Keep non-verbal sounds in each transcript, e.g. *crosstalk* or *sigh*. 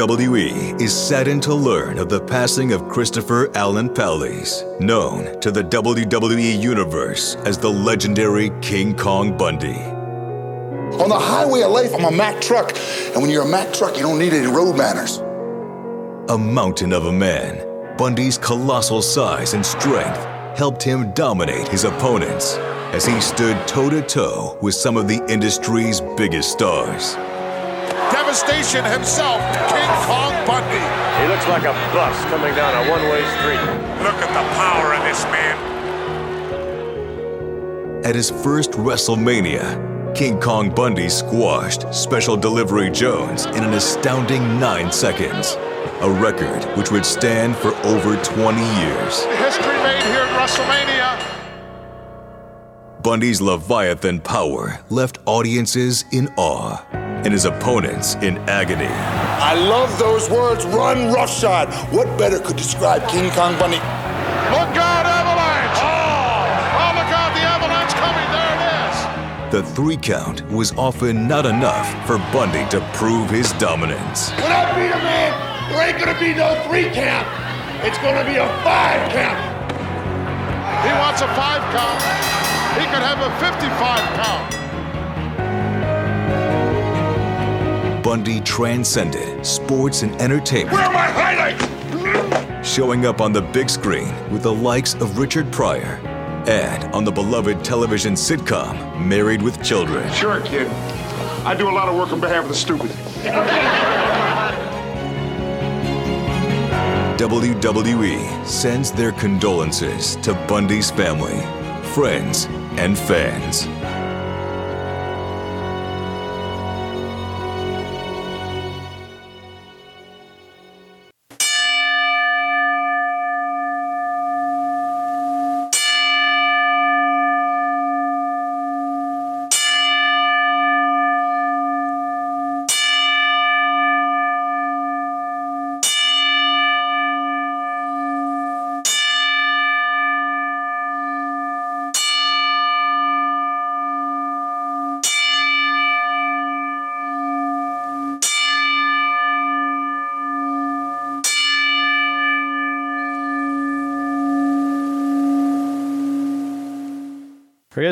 WWE is saddened to learn of the passing of Christopher Alan Pallies, known to the WWE Universe as the legendary King Kong Bundy. On the highway of life, I'm a Mack truck. And when you're a Mack truck, you don't need any road manners. A mountain of a man, Bundy's colossal size and strength helped him dominate his opponents as he stood toe to toe with some of the industry's biggest stars. Devastation himself, King Kong Bundy. He looks like a bus coming down a one-way street. Look at the power of this man. At his first WrestleMania, King Kong Bundy squashed Special Delivery Jones in an astounding nine seconds, a record which would stand for over 20 years. History made here at WrestleMania. Bundy's Leviathan power left audiences in awe and his opponents in agony. I love those words, run roughshod. What better could describe King Kong Bundy? Look out, Avalanche! Oh, oh look out, the Avalanche coming. There it is. The three count was often not enough for Bundy to prove his dominance. When I beat a man, there ain't gonna be no three count. It's gonna be a five count. He wants a five count. He could have a 55 count. Bundy transcended sports and entertainment, Where are my highlights? showing up on the big screen with the likes of Richard Pryor and on the beloved television sitcom Married with Children. Sure, kid. I do a lot of work on behalf of the stupid. WWE sends their condolences to Bundy's family, friends, and fans.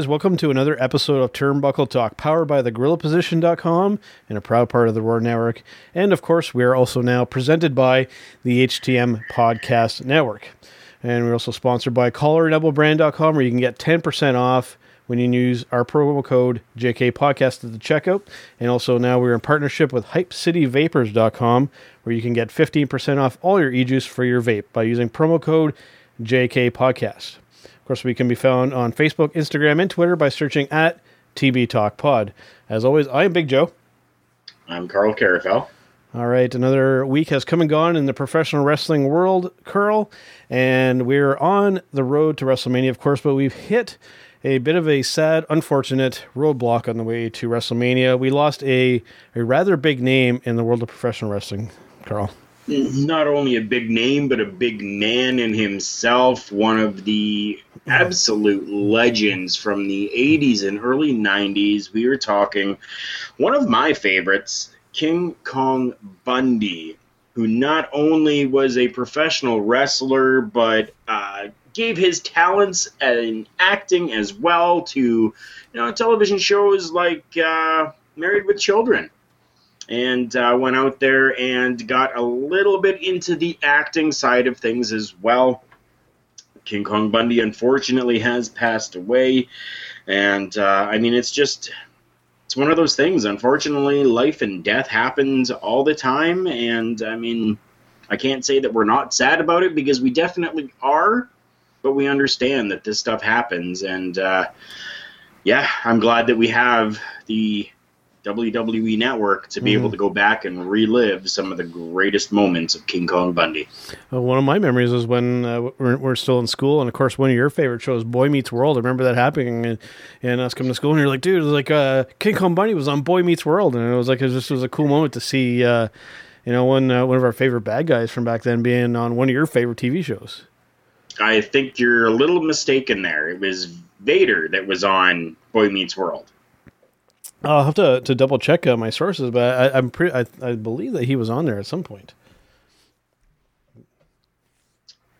Welcome to another episode of Turnbuckle Talk, powered by thegorillaposition.com and a proud part of the Roar Network. And of course, we are also now presented by the HTM Podcast Network. And we're also sponsored by collarandoublebrand.com where you can get 10% off when you use our promo code JK Podcast at the checkout. And also now we're in partnership with hypecityvapors.com where you can get 15% off all your e-juice for your vape by using promo code JK Podcast. Of course, we can be found on Facebook, Instagram, and Twitter by searching at TB Talk Pod. As always, I am Big Joe. I'm Carl Carafel. All right, another week has come and gone in the professional wrestling world, Carl, and we're on the road to WrestleMania, of course, but we've hit a bit of a sad, unfortunate roadblock on the way to WrestleMania. We lost a, a rather big name in the world of professional wrestling, Carl. Not only a big name, but a big man in himself. One of the absolute legends from the 80s and early 90s. We were talking one of my favorites, King Kong Bundy, who not only was a professional wrestler, but uh, gave his talents in acting as well to you know television shows like uh, Married with Children and uh, went out there and got a little bit into the acting side of things as well. King Kong Bundy unfortunately has passed away, and uh, I mean it's just it's one of those things. Unfortunately, life and death happens all the time, and I mean I can't say that we're not sad about it because we definitely are, but we understand that this stuff happens, and uh, yeah, I'm glad that we have the WWE Network to be able to go back and relive some of the greatest moments of King Kong Bundy. Uh, one of my memories is when uh, we're, we're still in school, and of course, one of your favorite shows, Boy Meets World. I remember that happening, and, and us coming to school, and you're like, dude, it was like uh, King Kong Bundy was on Boy Meets World, and it was like it just was a cool moment to see, uh, you know, one uh, one of our favorite bad guys from back then being on one of your favorite TV shows. I think you're a little mistaken there. It was Vader that was on Boy Meets World. I'll have to, to double check uh, my sources, but I, I'm pretty. I, I believe that he was on there at some point.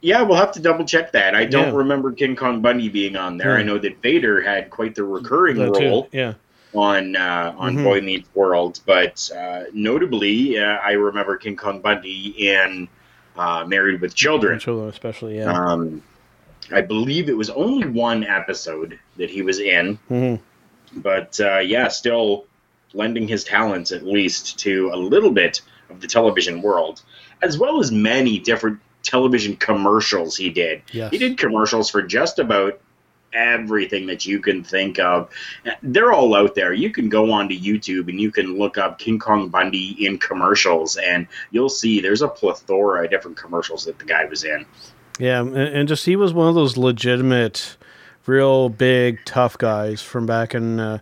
Yeah, we'll have to double check that. I don't Yeah. remember King Kong Bundy being on there. Yeah. I know that Vader had quite the recurring That too. role Yeah. on uh, on Mhm. Boy Meets World, but uh, notably, uh, I remember King Kong Bundy in uh, Married with Children. Children, especially. Yeah. Um, I believe it was only one episode that he was in, Mhm. But uh, yeah, still lending his talents at least to a little bit of the television world, as well as many different television commercials he did. Yes. He did commercials for just about everything that you can think of. They're all out there. You can go onto YouTube and you can look up King Kong Bundy in commercials, and you'll see there's a plethora of different commercials that the guy was in. Yeah, and, and just he was one of those legitimate, real big, tough guys from back in uh,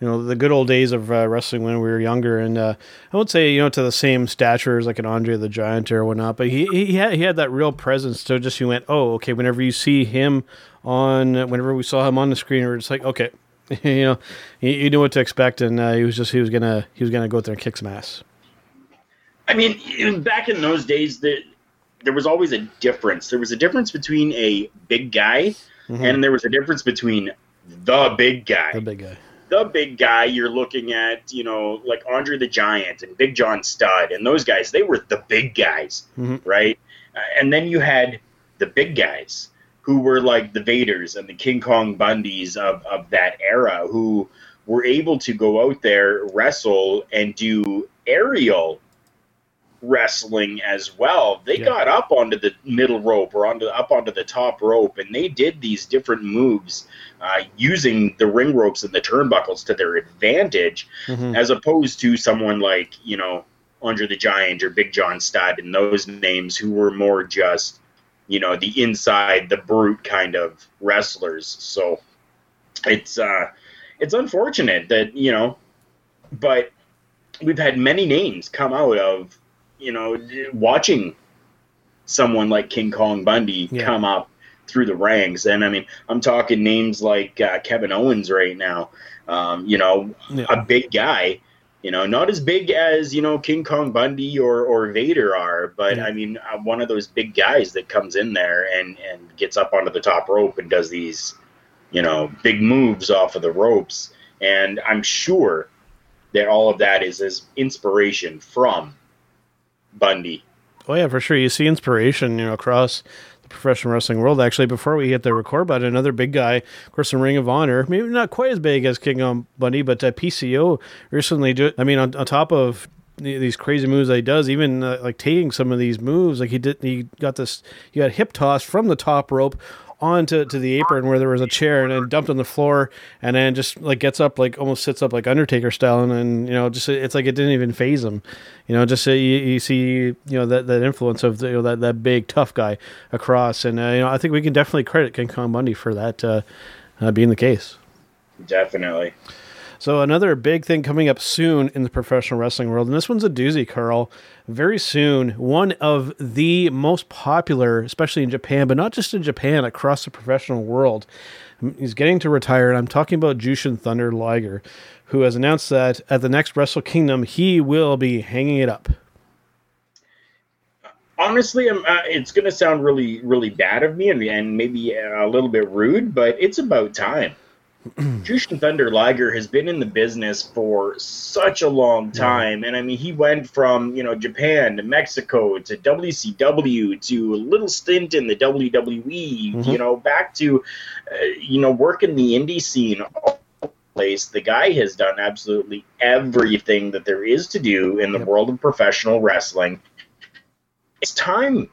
you know the good old days of uh, wrestling when we were younger. And uh, I would say you know to the same stature as like an Andre the Giant or whatnot, but he he had he had that real presence. So just you went, oh, okay. Whenever you see him on, whenever we saw him on the screen, we are just like, okay, *laughs* you know, you, you knew what to expect, and uh, he was just he was gonna he was gonna go out there and kick some ass. I mean, back in those days, the, there was always a difference. There was a difference between a big guy, and there was a difference between the big guy. The big guy. the big guy you're looking at, you know, like Andre the Giant and Big John Studd and those guys, they were the big guys, Mhm. right? Uh, and then you had the big guys who were like the Vaders and the King Kong Bundys of, of that era who were able to go out there, wrestle, and do aerial wrestling as well. They Yeah. got up onto the middle rope or onto up onto the top rope, and they did these different moves uh, using the ring ropes and the turnbuckles to their advantage, Mhm. as opposed to someone like you know Andre the Giant or Big John Studd and those names who were more just you know the inside the brute kind of wrestlers. So it's uh, it's unfortunate that you know, but we've had many names come out of you know watching someone like King Kong Bundy Yeah. come up through the ranks, and I mean I'm talking names like uh, Kevin Owens right now. Um, you know, Yeah. a big guy. You know, not as big as you know King Kong Bundy or, or Vader are, but Yeah. I mean, uh, one of those big guys that comes in there and and gets up onto the top rope and does these, you know, big moves off of the ropes. And I'm sure that all of that is as inspiration from Bundy. Oh yeah, for sure. You see inspiration, you know, across the professional wrestling world. Actually, before we hit the record button, another big guy, of course, in Ring of Honor, maybe not quite as big as King Kong Bundy, but uh, PCO recently. Do, I mean, on, on top of these crazy moves that he does, even uh, like taking some of these moves, like he did, he got this, he got hip toss from the top rope onto to the apron where there was a chair and then dumped on the floor and then just like gets up like almost sits up like Undertaker style and then you know just it's like it didn't even phase him. You know just uh, you, you see you know that, that influence of the, you know that, that big tough guy across. And uh, you know I think we can definitely credit King Kong Bundy for that uh, uh, being the case. Definitely. So another big thing coming up soon in the professional wrestling world, and this one's a doozy, Carl. Very soon, one of the most popular, especially in Japan, but not just in Japan, across the professional world. He's getting to retire, and I'm talking about Jushin Thunder Liger, who has announced that at the next Wrestle Kingdom, he will be hanging it up. Honestly, I'm, uh, it's going to sound really, really bad of me and, and maybe a little bit rude, but it's about time. *clears throat* Jushin Thunder Liger has been in the business for such a long time, and I mean, he went from you know Japan to Mexico to WCW to a little stint in the WWE, you know, back to uh, you know working the indie scene. all Place the guy has done absolutely everything that there is to do in the world of professional wrestling. It's time.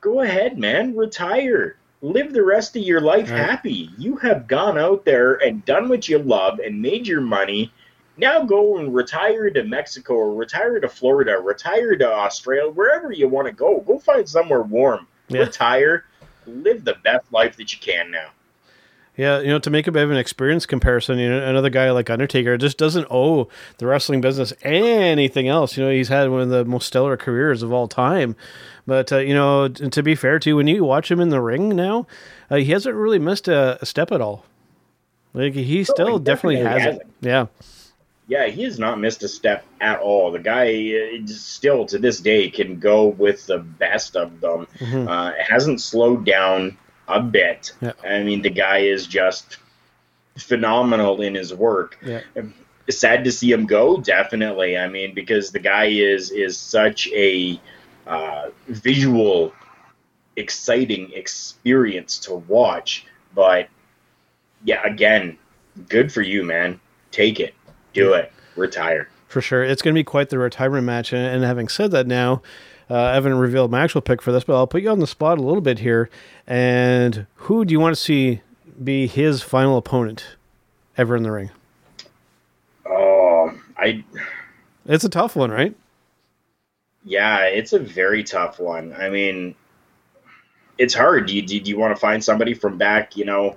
Go ahead, man. Retire live the rest of your life Right. happy. You have gone out there and done what you love and made your money. Now go and retire to Mexico or retire to Florida, retire to Australia, wherever you want to go. Go find somewhere warm. Yeah. Retire. Live the best life that you can now. Yeah, you know, to make a bit of an experience comparison, you know, another guy like Undertaker just doesn't owe the wrestling business anything else. You know, he's had one of the most stellar careers of all time. But uh, you know, t- to be fair to you, when you watch him in the ring now, uh, he hasn't really missed a, a step at all. Like he still he definitely, definitely has hasn't. it. Yeah. Yeah, he has not missed a step at all. The guy uh, still to this day can go with the best of them. Mhm. Uh, hasn't slowed down a bit. Yeah. I mean, the guy is just phenomenal in his work. Yeah. Sad to see him go, definitely. I mean, because the guy is is such a uh, visual, exciting experience to watch. But yeah, again, good for you, man. Take it, do it, retire. For sure. It's going to be quite the retirement match. And, and having said that now, uh, I haven't revealed my actual pick for this, but I'll put you on the spot a little bit here. And who do you want to see be his final opponent ever in the ring? Oh, I It's a tough one, right? Yeah, it's a very tough one. I mean, it's hard. Do you, do you want to find somebody from back, you know,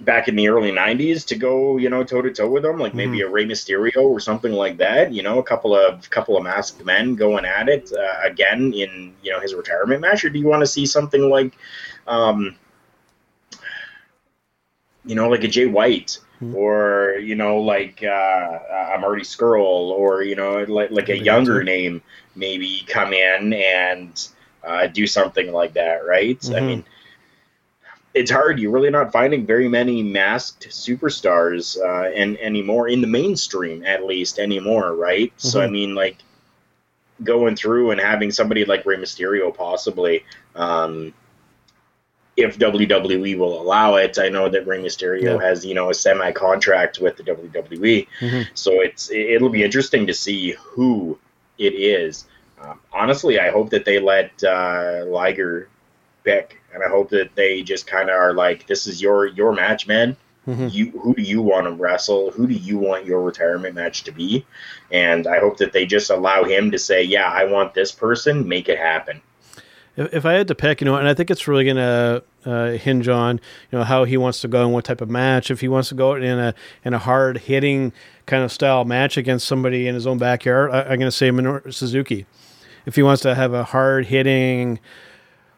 back in the early '90s to go, you know, toe to toe with them, like maybe a Rey Mysterio or something like that? You know, a couple of couple of masked men going at it uh, again in you know his retirement match, or do you want to see something like, um, you know, like a Jay White? Or you know, like uh, a Marty Scurll, or you know, like like a younger name, maybe come in and uh, do something like that, right? I Mhm. mean, it's hard. You're really not finding very many masked superstars uh, and anymore in the mainstream, at least anymore, right? So I Mhm. mean, like going through and having somebody like Rey Mysterio possibly. Um, if WWE will allow it, I know that Rey Mysterio Yeah. has you know a semi contract with the WWE, Mhm. so it's it'll be interesting to see who it is. Um, honestly, I hope that they let uh, Liger pick, and I hope that they just kind of are like, "This is your your match, man. Mhm. You who do you want to wrestle? Who do you want your retirement match to be?" And I hope that they just allow him to say, "Yeah, I want this person. Make it happen." If, if I had to pick, you know, and I think it's really going to uh, hinge on, you know, how he wants to go and what type of match. If he wants to go in a in a hard hitting kind of style match against somebody in his own backyard, I, I'm going to say Minoru Suzuki. If he wants to have a hard hitting,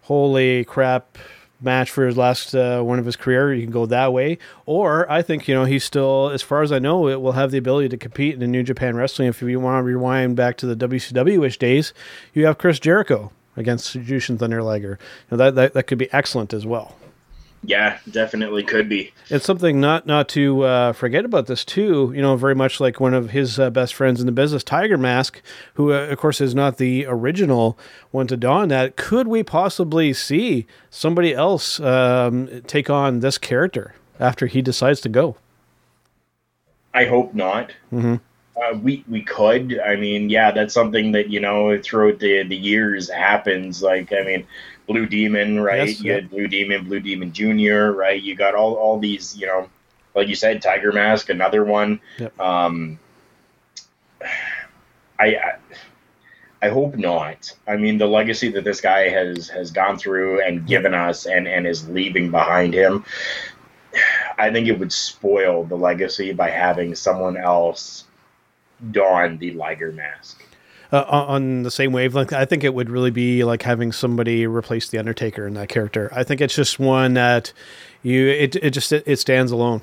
holy crap match for his last uh, one of his career, you can go that way. Or I think you know he's still, as far as I know, it will have the ability to compete in the New Japan Wrestling. If you want to rewind back to the WCW-ish days, you have Chris Jericho against Jushin Thunder Liger. You know, that, that that could be excellent as well. Yeah, definitely could be. It's something not not to uh, forget about this too. You know, very much like one of his uh, best friends in the business, Tiger Mask, who uh, of course is not the original one to don that. Could we possibly see somebody else um, take on this character after he decides to go? I hope not. Mm-hmm. Uh, we we could. I mean, yeah, that's something that you know throughout the the years happens. Like, I mean, Blue Demon, right? Yes, you yeah. had Blue Demon, Blue Demon Junior, right? You got all all these, you know, like you said, Tiger Mask, another one. Yep. Um, I, I I hope not. I mean, the legacy that this guy has has gone through and given us, and and is leaving behind him. I think it would spoil the legacy by having someone else don the Liger mask. Uh, on the same wavelength, I think it would really be like having somebody replace the Undertaker in that character. I think it's just one that you it it just it, it stands alone.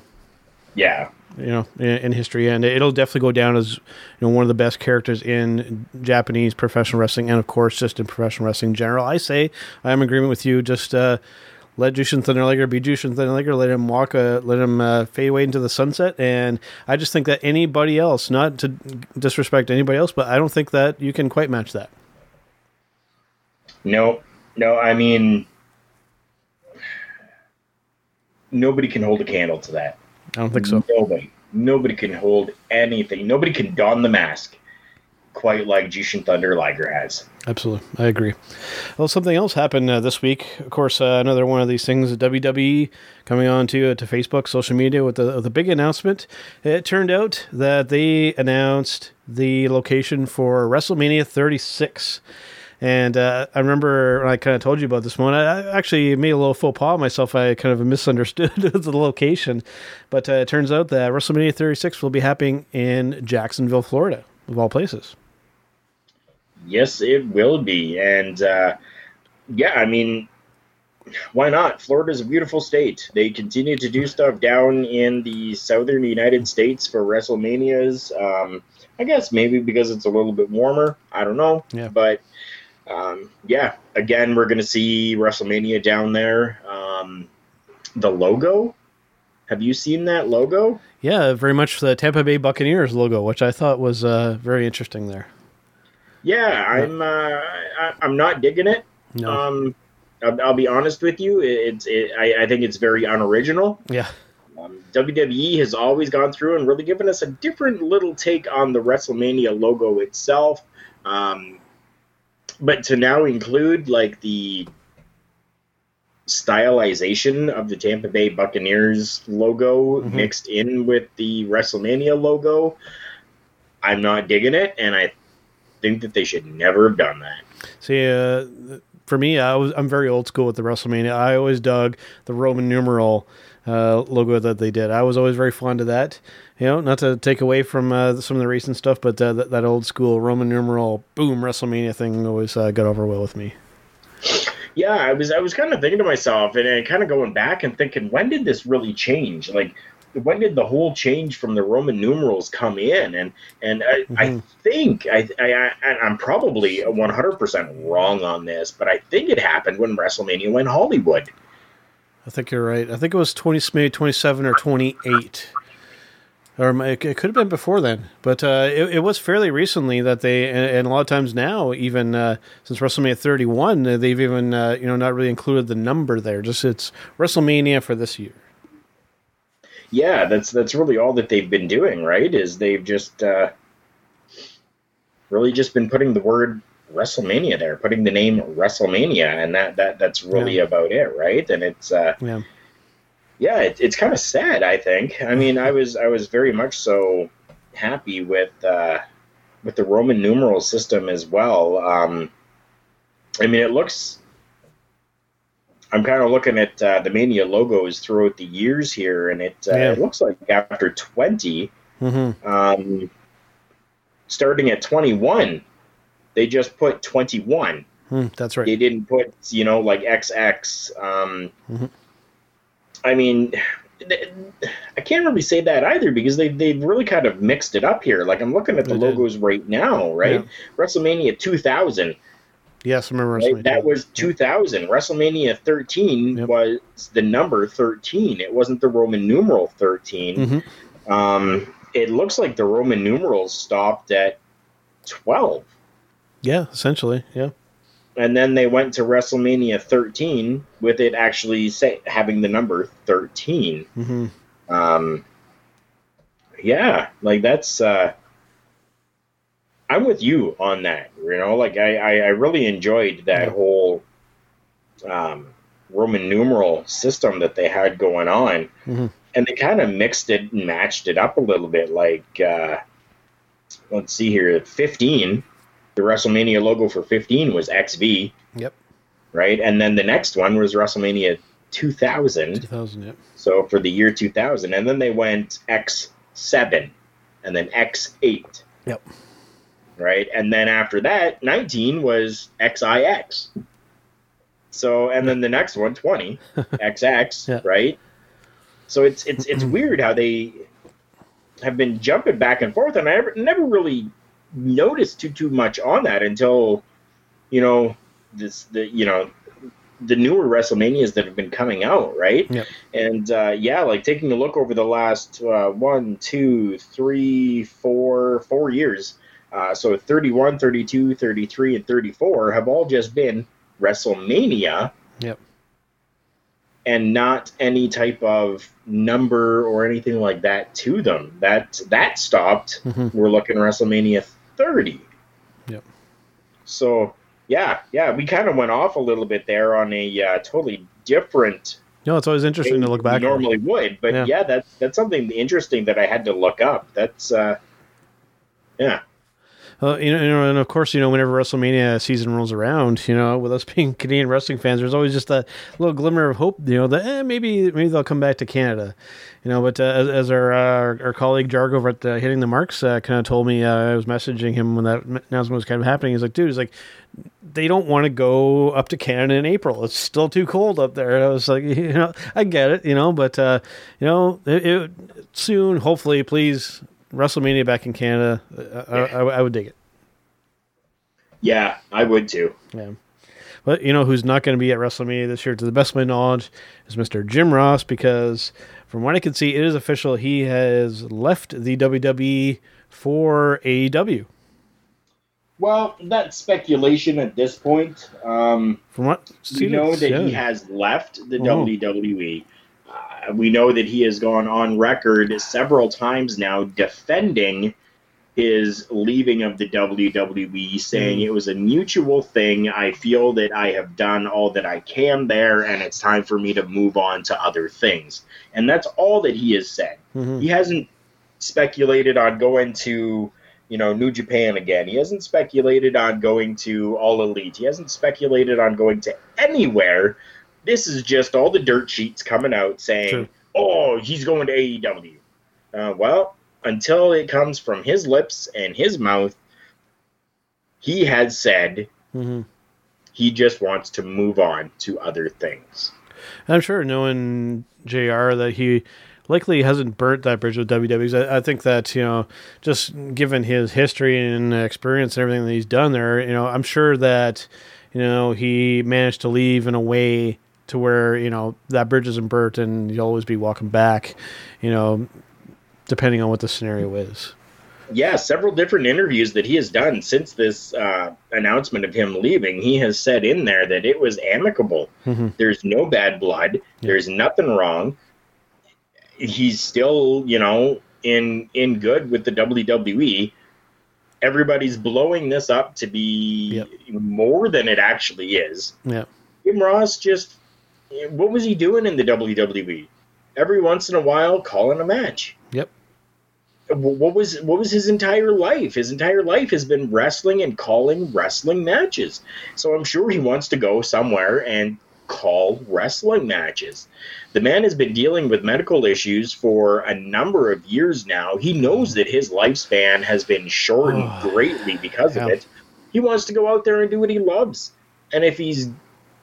Yeah, you know, in, in history, and it'll definitely go down as you know one of the best characters in Japanese professional wrestling, and of course, just in professional wrestling in general. I say I am in agreement with you. Just uh, let Jushin Thunder Liger be Jushin Thunder Liger. Let him walk. Uh, let him uh, fade away into the sunset. And I just think that anybody else, not to disrespect anybody else, but I don't think that you can quite match that. no, no. I mean, nobody can hold a candle to that. I don't think so. Nobody, nobody can hold anything. Nobody can don the mask quite like Jushin Thunder Liger has. Absolutely, I agree. Well, something else happened uh, this week. Of course, uh, another one of these things. WWE coming on to uh, to Facebook, social media with the the big announcement. It turned out that they announced the location for WrestleMania 36, And uh, I remember I kind of told you about this one, I, I actually made a little faux pas myself. I kind of misunderstood *laughs* the location, but uh, it turns out that WrestleMania 36 will be happening in Jacksonville, Florida, of all places. Yes, it will be. And uh, yeah, I mean, why not? Florida's a beautiful state. They continue to do stuff down in the southern United States for WrestleManias. Um, I guess maybe because it's a little bit warmer. I don't know. Yeah. But um, yeah, again, we're going to see WrestleMania down there. Um, the logo. Have you seen that logo? Yeah, very much the Tampa Bay Buccaneers logo, which I thought was uh, very interesting there. Yeah, I'm. Uh, I, I'm not digging it. No. Um, I'll, I'll be honest with you. It's. It, I, I think it's very unoriginal. Yeah. Um, WWE has always gone through and really given us a different little take on the WrestleMania logo itself. Um, but to now include like the stylization of the Tampa Bay Buccaneers logo Mhm. mixed in with the WrestleMania logo, I'm not digging it, and I think that they should never have done that. See, uh, for me, I was I'm very old school with the WrestleMania. I always dug the Roman numeral uh, logo that they did. I was always very fond of that. You know, not to take away from uh, some of the recent stuff, but uh, that, that old school Roman numeral boom WrestleMania thing always uh, got over well with me. Yeah, I was I was kind of thinking to myself and, and kind of going back and thinking, when did this really change? Like, when did the whole change from the Roman numerals come in? And and I, I Mhm. think I, I I I'm probably 100 percent wrong on this, but I think it happened when WrestleMania went Hollywood. I think you're right. I think it was 20, maybe 27 or 28. Or it could have been before then, but uh, it, it was fairly recently that they, and, a lot of times now, even uh, since WrestleMania 31, uh, they've even uh, you know not really included the number there. Just it's WrestleMania for this year. Yeah, that's that's really all that they've been doing, right? Is they've just uh, really just been putting the word WrestleMania there, putting the name WrestleMania, and that that that's really Yeah. about it, right? And it's uh, Yeah, yeah, it, it's kind of sad. I think. I mean, I was I was very much so happy with uh, with the Roman numeral system as well. Um, I mean, it looks. I'm kind of looking at uh, the Mania logos throughout the years here, and it, uh, Yeah. it looks like after 20, hmm um, starting at 21, they just put 21 Hmm, that's right. they didn't put you know like XX. Um, Mhm. I mean, I can't really say that either because they they've really kind of mixed it up here. Like I'm looking at the They did. logos right now, right? Yeah. WrestleMania 2000, Yes, I remember right? WrestleMania. that was 2000. WrestleMania 13 Yep. was the number 13. It wasn't the Roman numeral 13. Mhm. Um, it looks like the Roman numerals stopped at 12. Yeah, essentially. Yeah. and then they went to WrestleMania 13 with it actually say, having the number 13. hmm Um, yeah, like that's. Uh, I'm with you on that. You know, like I, I, I really enjoyed that Yeah. whole um, Roman numeral system that they had going on, Mhm. and they kind of mixed it and matched it up a little bit. Like, uh, let's see here, 15. The WrestleMania logo for 15 was XV Yep. right? And then the next one was WrestleMania 2000. 2000. Yep. So for the year 2000, and then they went X7, and then X8, Yep. Right? And then after that, 19 was XIX. So and then the next one, 20, *laughs* XX, Yeah. right? So it's it's it's weird how they have been jumping back and forth, and I never, never really noticed too too much on that until you know this the you know the newer WrestleManias that have been coming out, right? Yep. And uh, yeah, like taking a look over the last uh, one, two, three, four, four years. Uh, so 31, 32, 33, and 34 have all just been WrestleMania Yep. and not any type of number or anything like that to them. That that stopped. Mhm. We're looking WrestleMania 30. Yep. So yeah, yeah, we kind of went off a little bit there on a uh, totally different. No, it's always interesting to look back. Normally would, but Yeah. yeah, that that's something interesting that I had to look up. That's uh, yeah, Uh, you know, and of course, you know, whenever WrestleMania season rolls around, you know, with us *laughs* being Canadian wrestling fans, there's always just a little glimmer of hope, you know, that eh, maybe maybe they'll come back to Canada, you know. But uh, as, as our uh, our colleague Jarg over at the Hitting the Marks uh, kind of told me, uh, I was messaging him when that announcement was kind of happening. He's like, dude, he's like, they don't want to go up to Canada in April. It's still too cold up there. And I was like, *laughs* you know, I get it, you know, but uh, you know, it, it, soon, hopefully, please WrestleMania back in Canada. I, I, I would dig it. Yeah, I would too. Yeah. But you know who's not going to be at WrestleMania this year, to the best of my knowledge, is Mr. Jim Ross because from what I can see, it is official. He has left the WWE for AEW. Well, that's speculation at this point. Um, from what we know that yeah. he has left the oh. WWE. We know that he has gone on record several times now defending his leaving of the WWE, saying mm. it was a mutual thing. I feel that I have done all that I can there, and it's time for me to move on to other things. And that's all that he has said. Mm-hmm. He hasn't speculated on going to, you know, New Japan again. He hasn't speculated on going to All Elite. He hasn't speculated on going to anywhere. This is just all the dirt sheets coming out saying, True. "Oh, he's going to AEW." Uh, well, until it comes from his lips and his mouth, he has said mm-hmm. he just wants to move on to other things. I'm sure knowing JR that he likely hasn't burnt that bridge with WWE. I, I, think that, you know, just given his history and experience and everything that he's done there, you know, I'm sure that, you know, he managed to leave in a way to where, you know, that bridge isn't burnt and you'll always be walking back, you know, depending on what the scenario is. Yeah, several different interviews that he has done since this uh, announcement of him leaving. He has said in there that it was amicable. Mm-hmm. There's no bad blood. Yeah. There's nothing wrong. He's still, you know, in in good with the WWE. Everybody's blowing this up to be yep. more than it actually is. Yeah. Jim Ross just what was he doing in the WWE? Every once in a while calling a match. Yep what was what was his entire life? His entire life has been wrestling and calling wrestling matches. So I'm sure he wants to go somewhere and call wrestling matches. The man has been dealing with medical issues for a number of years now. He knows that his lifespan has been shortened oh, *sighs* greatly because yeah. of it. He wants to go out there and do what he loves. And if he's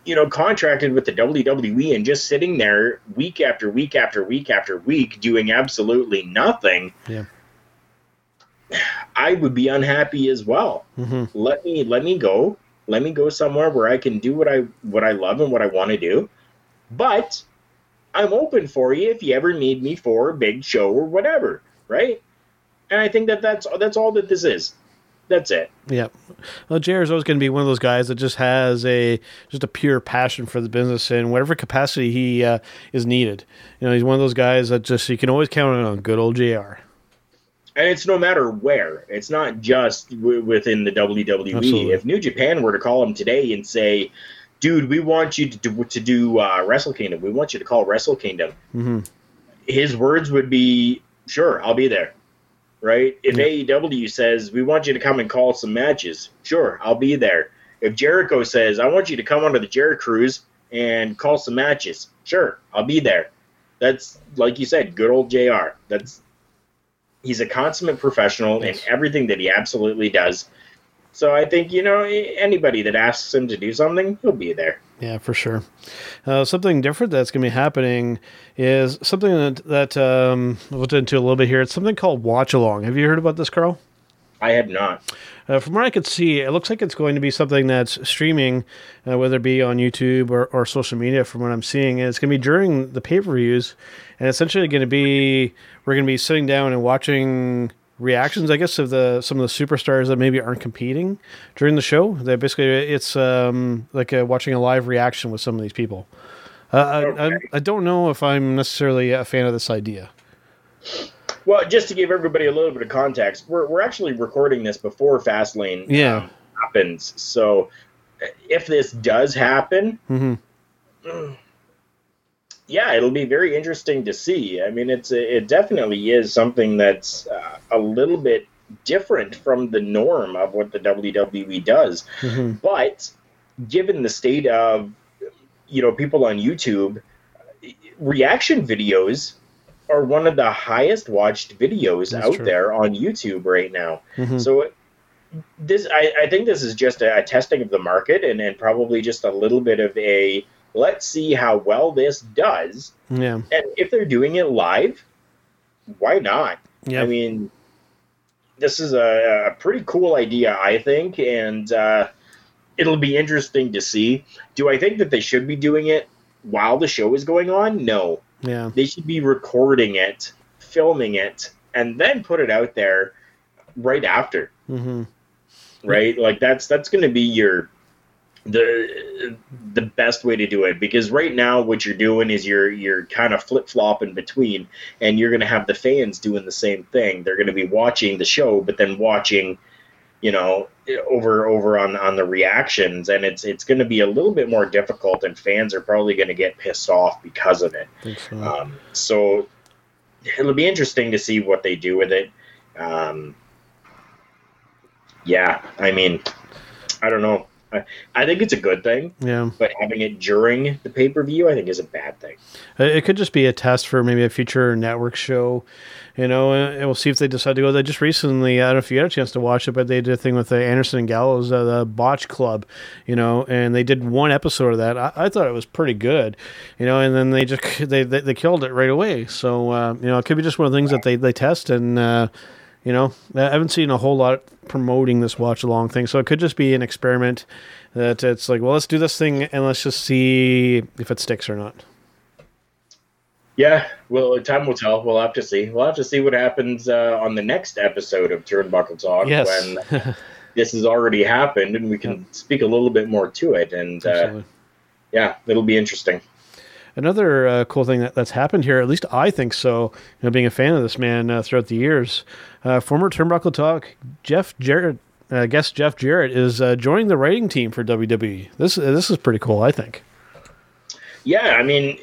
you know, contracted with the WWE and just sitting there week after week after week after week doing absolutely nothing. Yeah. I would be unhappy as well. Mm-hmm. Let me let me go. Let me go somewhere where I can do what I what I love and what I want to do. But I'm open for you if you ever need me for a big show or whatever, right? And I think that that's that's all that this is. That's it. Yeah. Well, JR is always going to be one of those guys that just has a just a pure passion for the business in whatever capacity he uh, is needed. You know, he's one of those guys that just you can always count on good old JR. And it's no matter where. It's not just w- within the WWE. Absolutely. If New Japan were to call him today and say, "Dude, we want you to do, to do uh, Wrestle Kingdom. We want you to call Wrestle Kingdom," mm-hmm. his words would be, "Sure, I'll be there." Right? If yeah. AEW says we want you to come and call some matches, sure, I'll be there. If Jericho says I want you to come onto the Jericho Cruise and call some matches, sure, I'll be there. That's like you said, good old JR. That's he's a consummate professional yes. in everything that he absolutely does. So I think you know anybody that asks him to do something, he'll be there. Yeah, for sure. Uh, something different that's going to be happening is something that, that um, we'll get into a little bit here. It's something called Watch Along. Have you heard about this, Carl? I have not. Uh, from what I could see, it looks like it's going to be something that's streaming, uh, whether it be on YouTube or, or social media. From what I'm seeing, and it's going to be during the pay per views, and essentially going to be we're going to be sitting down and watching reactions, I guess, of the some of the superstars that maybe aren't competing during the show. That basically it's um, like a, watching a live reaction with some of these people. Uh, okay. I, I, I don't know if I'm necessarily a fan of this idea. Well, just to give everybody a little bit of context, we're, we're actually recording this before Fastlane yeah. Um, happens. So if this does happen, mm-hmm. Yeah, it'll be very interesting to see. I mean, it's it definitely is something that's uh, a little bit different from the norm of what the WWE does. Mhm. But given the state of you know people on YouTube, reaction videos are one of the highest watched videos That's out true. there on YouTube right now. Mhm. So this I, I think this is just a, a testing of the market and, and probably just a little bit of a let's see how well this does. Yeah. And if they're doing it live, why not? Yeah. I mean, this is a, a pretty cool idea, I think, and uh, it'll be interesting to see. Do I think that they should be doing it while the show is going on? No. Yeah. They should be recording it, filming it, and then put it out there right after hmm right? Like that's that's going to be your the the best way to do it because right now what you're doing is you're you're kind of flip-flopping between, and you're going to have the fans doing the same thing. They're going to be watching the show, but then watching, you know, over over on on the reactions, and it's it's going to be a little bit more difficult, and fans are probably going to get pissed off because of it. so. Um, so it'll be interesting to see what they do with it. Um, yeah, I mean, I don't know. I, I think it's a good thing, yeah. but having it during the pay per view, I think, is a bad thing. It could just be a test for maybe a future network show, you know, and and we'll see if they decide to go. They just recently, I don't know if you had a chance to watch it, but they did a thing with the Anderson and Gallows, uh, the Botch Club, you know, and they did one episode of that. I, I thought it was pretty good, you know, and then they just *laughs* they they, they killed it right away. So uh, you know, it could be just one of the things that they they test and. Uh, you know, I haven't seen a whole lot promoting this watch along thing, so it could just be an experiment that it's like, well, let's do this thing and let's just see if it sticks or not. Yeah, well, time will tell. We'll have to see. We'll have to see what happens uh, on the next episode of Turnbuckle Talk Yes. when *laughs* this has already happened and we can speak a little bit more to it. And uh, yeah, it'll be interesting. Another uh, cool thing that, that's happened here, at least I think so, you know, being a fan of this man uh, throughout the years, uh, former Turnbuckle Talk Jeff Jarrett, uh, guest Jeff Jarrett, is uh, joining the writing team for WWE. This this is pretty cool, I think. Yeah, I mean,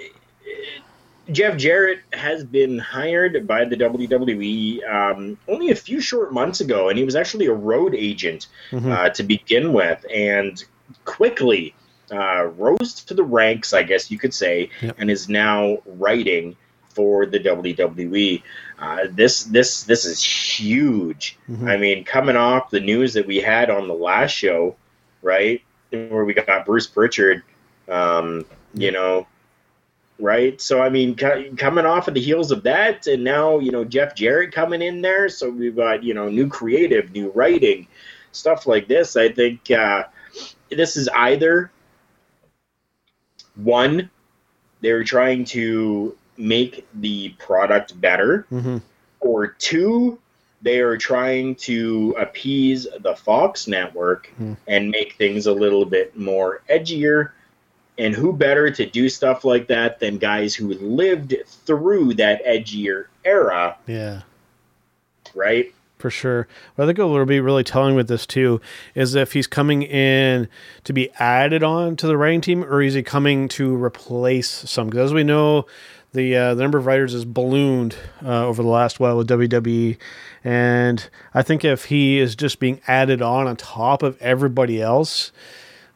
Jeff Jarrett has been hired by the WWE um, only a few short months ago, and he was actually a road agent Mhm. uh, to begin with, and quickly uh, rose to the ranks, I guess you could say, Yep. and is now writing for the WWE. Uh, this this this is huge. Mhm. I mean, coming off the news that we had on the last show, right, where we got Bruce Pritchard, um, you know, right? So I mean, co- coming off of the heels of that, and now you know Jeff Jarrett coming in there, so we've got you know new creative, new writing, stuff like this. I think uh, this is either one, they're trying to make the product better, Mm-hmm. or two, they are trying to appease the Fox network Hmm. and make things a little bit more edgier. And who better to do stuff like that than guys who lived through that edgier era, Yeah. right? For sure. What I think will be really telling with this too is if he's coming in to be added on to the writing team, or is he coming to replace some? Because as we know, the uh, the number of writers has ballooned uh, over the last while with WWE, and I think if he is just being added on on top of everybody else,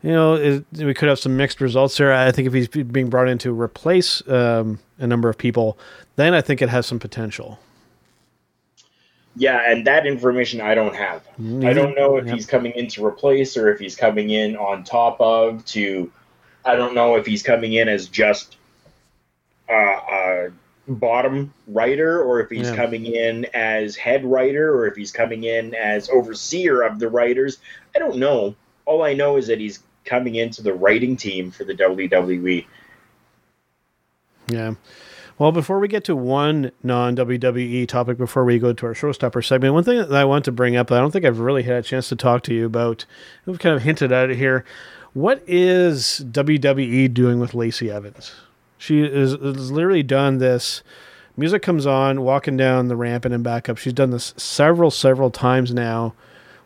you know, it, we could have some mixed results there. I think if he's being brought in to replace um, a number of people, then I think it has some potential. Yeah, and that information I don't have. I don't know if Yep. he's coming in to replace or if he's coming in on top of to. I don't know if he's coming in as just uh, a bottom writer or if he's Yeah. coming in as head writer or if he's coming in as overseer of the writers. I don't know. All I know is that he's coming into the writing team for the. WWE. Yeah. Well, before we get to one non WWE topic, before we go to our showstopper segment, one thing that I want to bring up, that I don't think I've really had a chance to talk to you about, we've kind of hinted at it here. What is WWE doing with Lacey Evans? She is, is literally done this. Music comes on, walking down the ramp and then back up. She's done this several, several times now.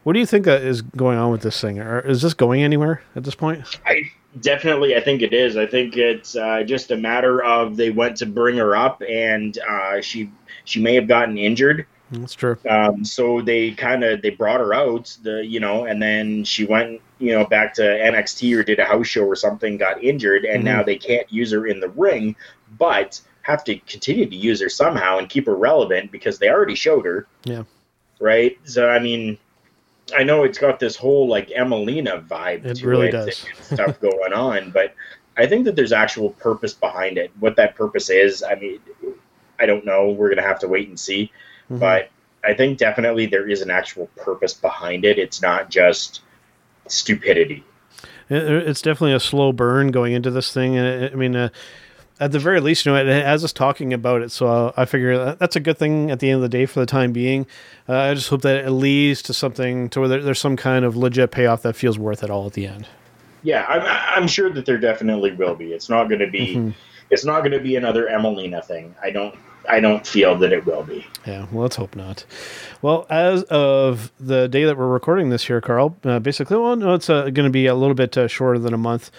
What do you think that is going on with this thing? Or is this going anywhere at this point? I definitely, I think it is. I think it's uh, just a matter of they went to bring her up, and uh, she she may have gotten injured That's true. Um, so they kind of they brought her out, the you know, and then she went you know back to NXT or did a house show or something, got injured, and Mhm. now they can't use her in the ring, but have to continue to use her somehow and keep her relevant because they already showed her, Yeah. right? So I mean, I know it's got this whole like Emmalina vibe It to really it does. stuff *laughs* going on, but I think that there's actual purpose behind it. What that purpose is, I mean, I don't know. We're gonna have to wait and see Mhm. but I think definitely there is an actual purpose behind it. It's not just stupidity. It's definitely a slow burn going into this thing. And I mean, uh, at the very least, you know, it has us talking about it. So I figure that- that's a good thing at the end of the day for the time being. Uh, I just hope that it leads to something to where there, there's some kind of legit payoff that feels worth it all at the end. Yeah, I'm, I'm sure that there definitely will be. It's not going to be. Mhm. It's not going to be another Emmalina thing. I don't. I don't feel that it will be. Yeah, well, let's hope not. Well, as of the day that we're recording this here, Carl, uh, basically, well, no, it's uh, going to be a little bit uh, shorter than a month.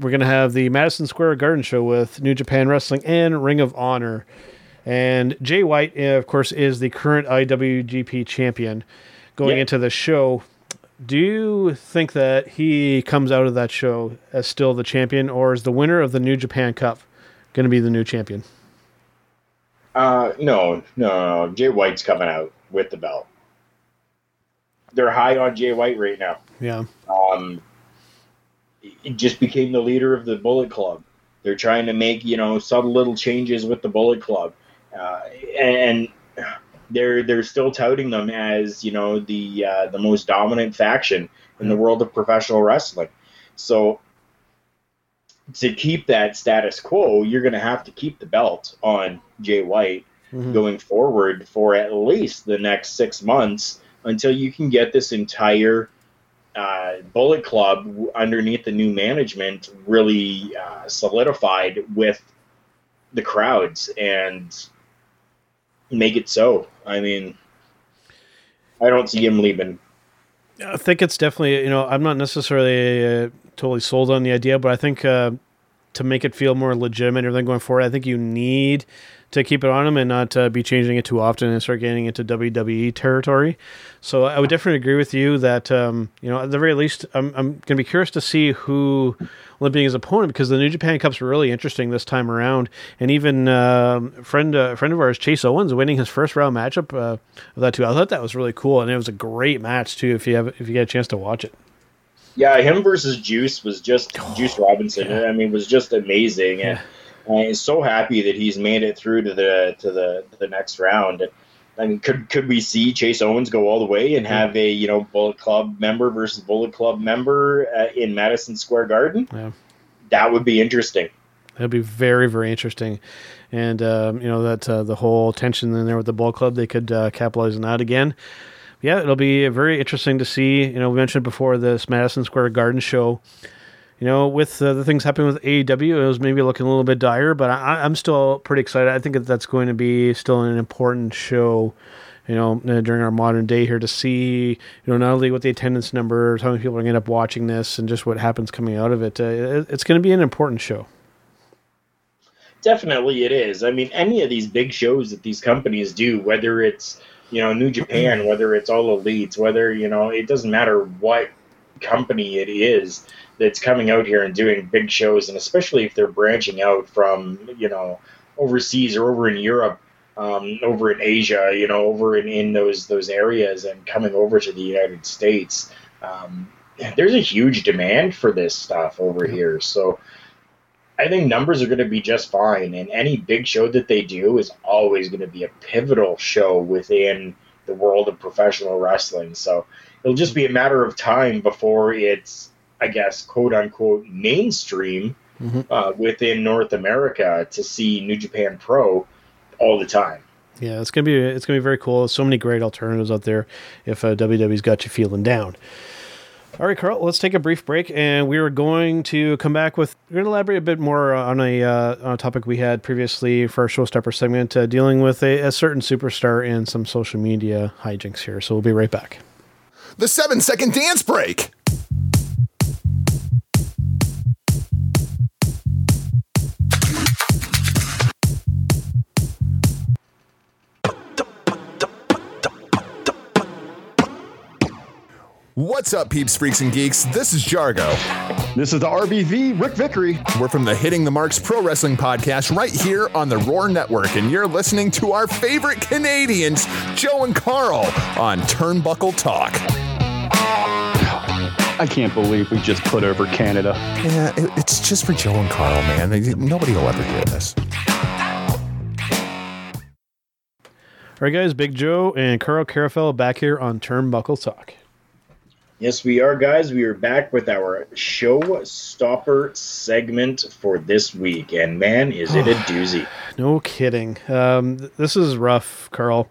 We're going to have the Madison Square Garden show with New Japan Wrestling and Ring of Honor. And Jay White, uh, of course, is the current IWGP champion going Yeah. into the show. Do you think that he comes out of that show as still the champion, or is the winner of the New Japan Cup going to be the new champion? Uh, no, no, no. Jay White's coming out with the belt. They're high on Jay White right now. Yeah. um, he just became the leader of the Bullet Club. They're trying to make you know subtle little changes with the Bullet Club, uh, and they're they're still touting them as you know the uh, the most dominant faction in the world of professional wrestling. So to keep that status quo, you're going to have to keep the belt on Jay White Mhm. going forward for at least the next six months until you can get this entire uh, Bullet Club underneath the new management really uh, solidified with the crowds and make it so. I mean, I don't see him leaving. I think it's definitely, you know, I'm not necessarily uh, totally sold on the idea, but I think uh, to make it feel more legitimate everything going forward, I think you need to keep it on him and not uh, be changing it too often and start getting into WWE territory. So I would definitely agree with you that, um, you know, at the very least, I'm, I'm going to be curious to see who will his opponent because the New Japan Cup's were really interesting this time around. And even um, friend uh, friend of ours, Chase Owens, winning his first round matchup uh, of that too. I thought that was really cool, and it was a great match too. If you have if you get a chance to watch it. Yeah, him versus Juice was just Juice Robinson. I mean, was just amazing, and I'm so happy that he's made it through to the to the to the next round. I mean, could could we see Chase Owens go all the way and have a you know Bullet Club member versus Bullet Club member uh, in Madison Square Garden? Yeah. That would be interesting. That'd be very, very interesting. And, um, you know, that uh, the whole tension in there with the Bullet club, they could uh, capitalize on that again. Yeah, it'll be very interesting to see. You know, we mentioned before this Madison Square Garden show. You know, with uh, the things happening with AEW, it was maybe looking a little bit dire, but I, I'm still pretty excited. I think that that's going to be still an important show, you know, uh, during our modern day here to see, you know, not only what the attendance numbers, how many people are going to end up watching this, and just what happens coming out of it. Uh, it it's going to be an important show. Definitely, it is. I mean, any of these big shows that these companies do, whether it's you know New Japan, whether it's All Elites, whether you know it doesn't matter what company it is that's coming out here and doing big shows, and especially if they're branching out from you know overseas or over in Europe, um, over in Asia, you know, over in, in those those areas, and coming over to the United States. Um, there's a huge demand for this stuff over here, so. I think numbers are going to be just fine, and any big show that they do is always going to be a pivotal show within the world of professional wrestling. So it'll just be a matter of time before it's, I guess, quote unquote, mainstream Mhm. uh, within North America to see New Japan Pro all the time. Yeah, it's gonna be it's gonna be very cool. There's So many great alternatives out there. If uh, WWE's got you feeling down. All right, Carl. Let's take a brief break, and we are going to come back with. We're going to elaborate a bit more on a uh, on a topic we had previously for our showstopper segment, uh, dealing with a, a certain superstar and some social media hijinks here. So we'll be right back. The seven second dance break. What's up, peeps, freaks, and geeks? This is Jargo. This is the RBV, Rick Vickery. We're from the Hitting the Marks Pro Wrestling Podcast right here on the Roar Network, and you're listening to our favorite Canadians, Joe and Carl, on Turnbuckle Talk. I can't believe we just put over Canada. Yeah, it, it's just for Joe and Carl, man. Nobody will ever hear this. All right, guys, Big Joe and Carl Carafell back here on Turnbuckle Talk. Yes, we are, guys. We are back with our show stopper segment for this week, and man, is it a *sighs* doozy! No kidding. Um, th- this is rough, Carl.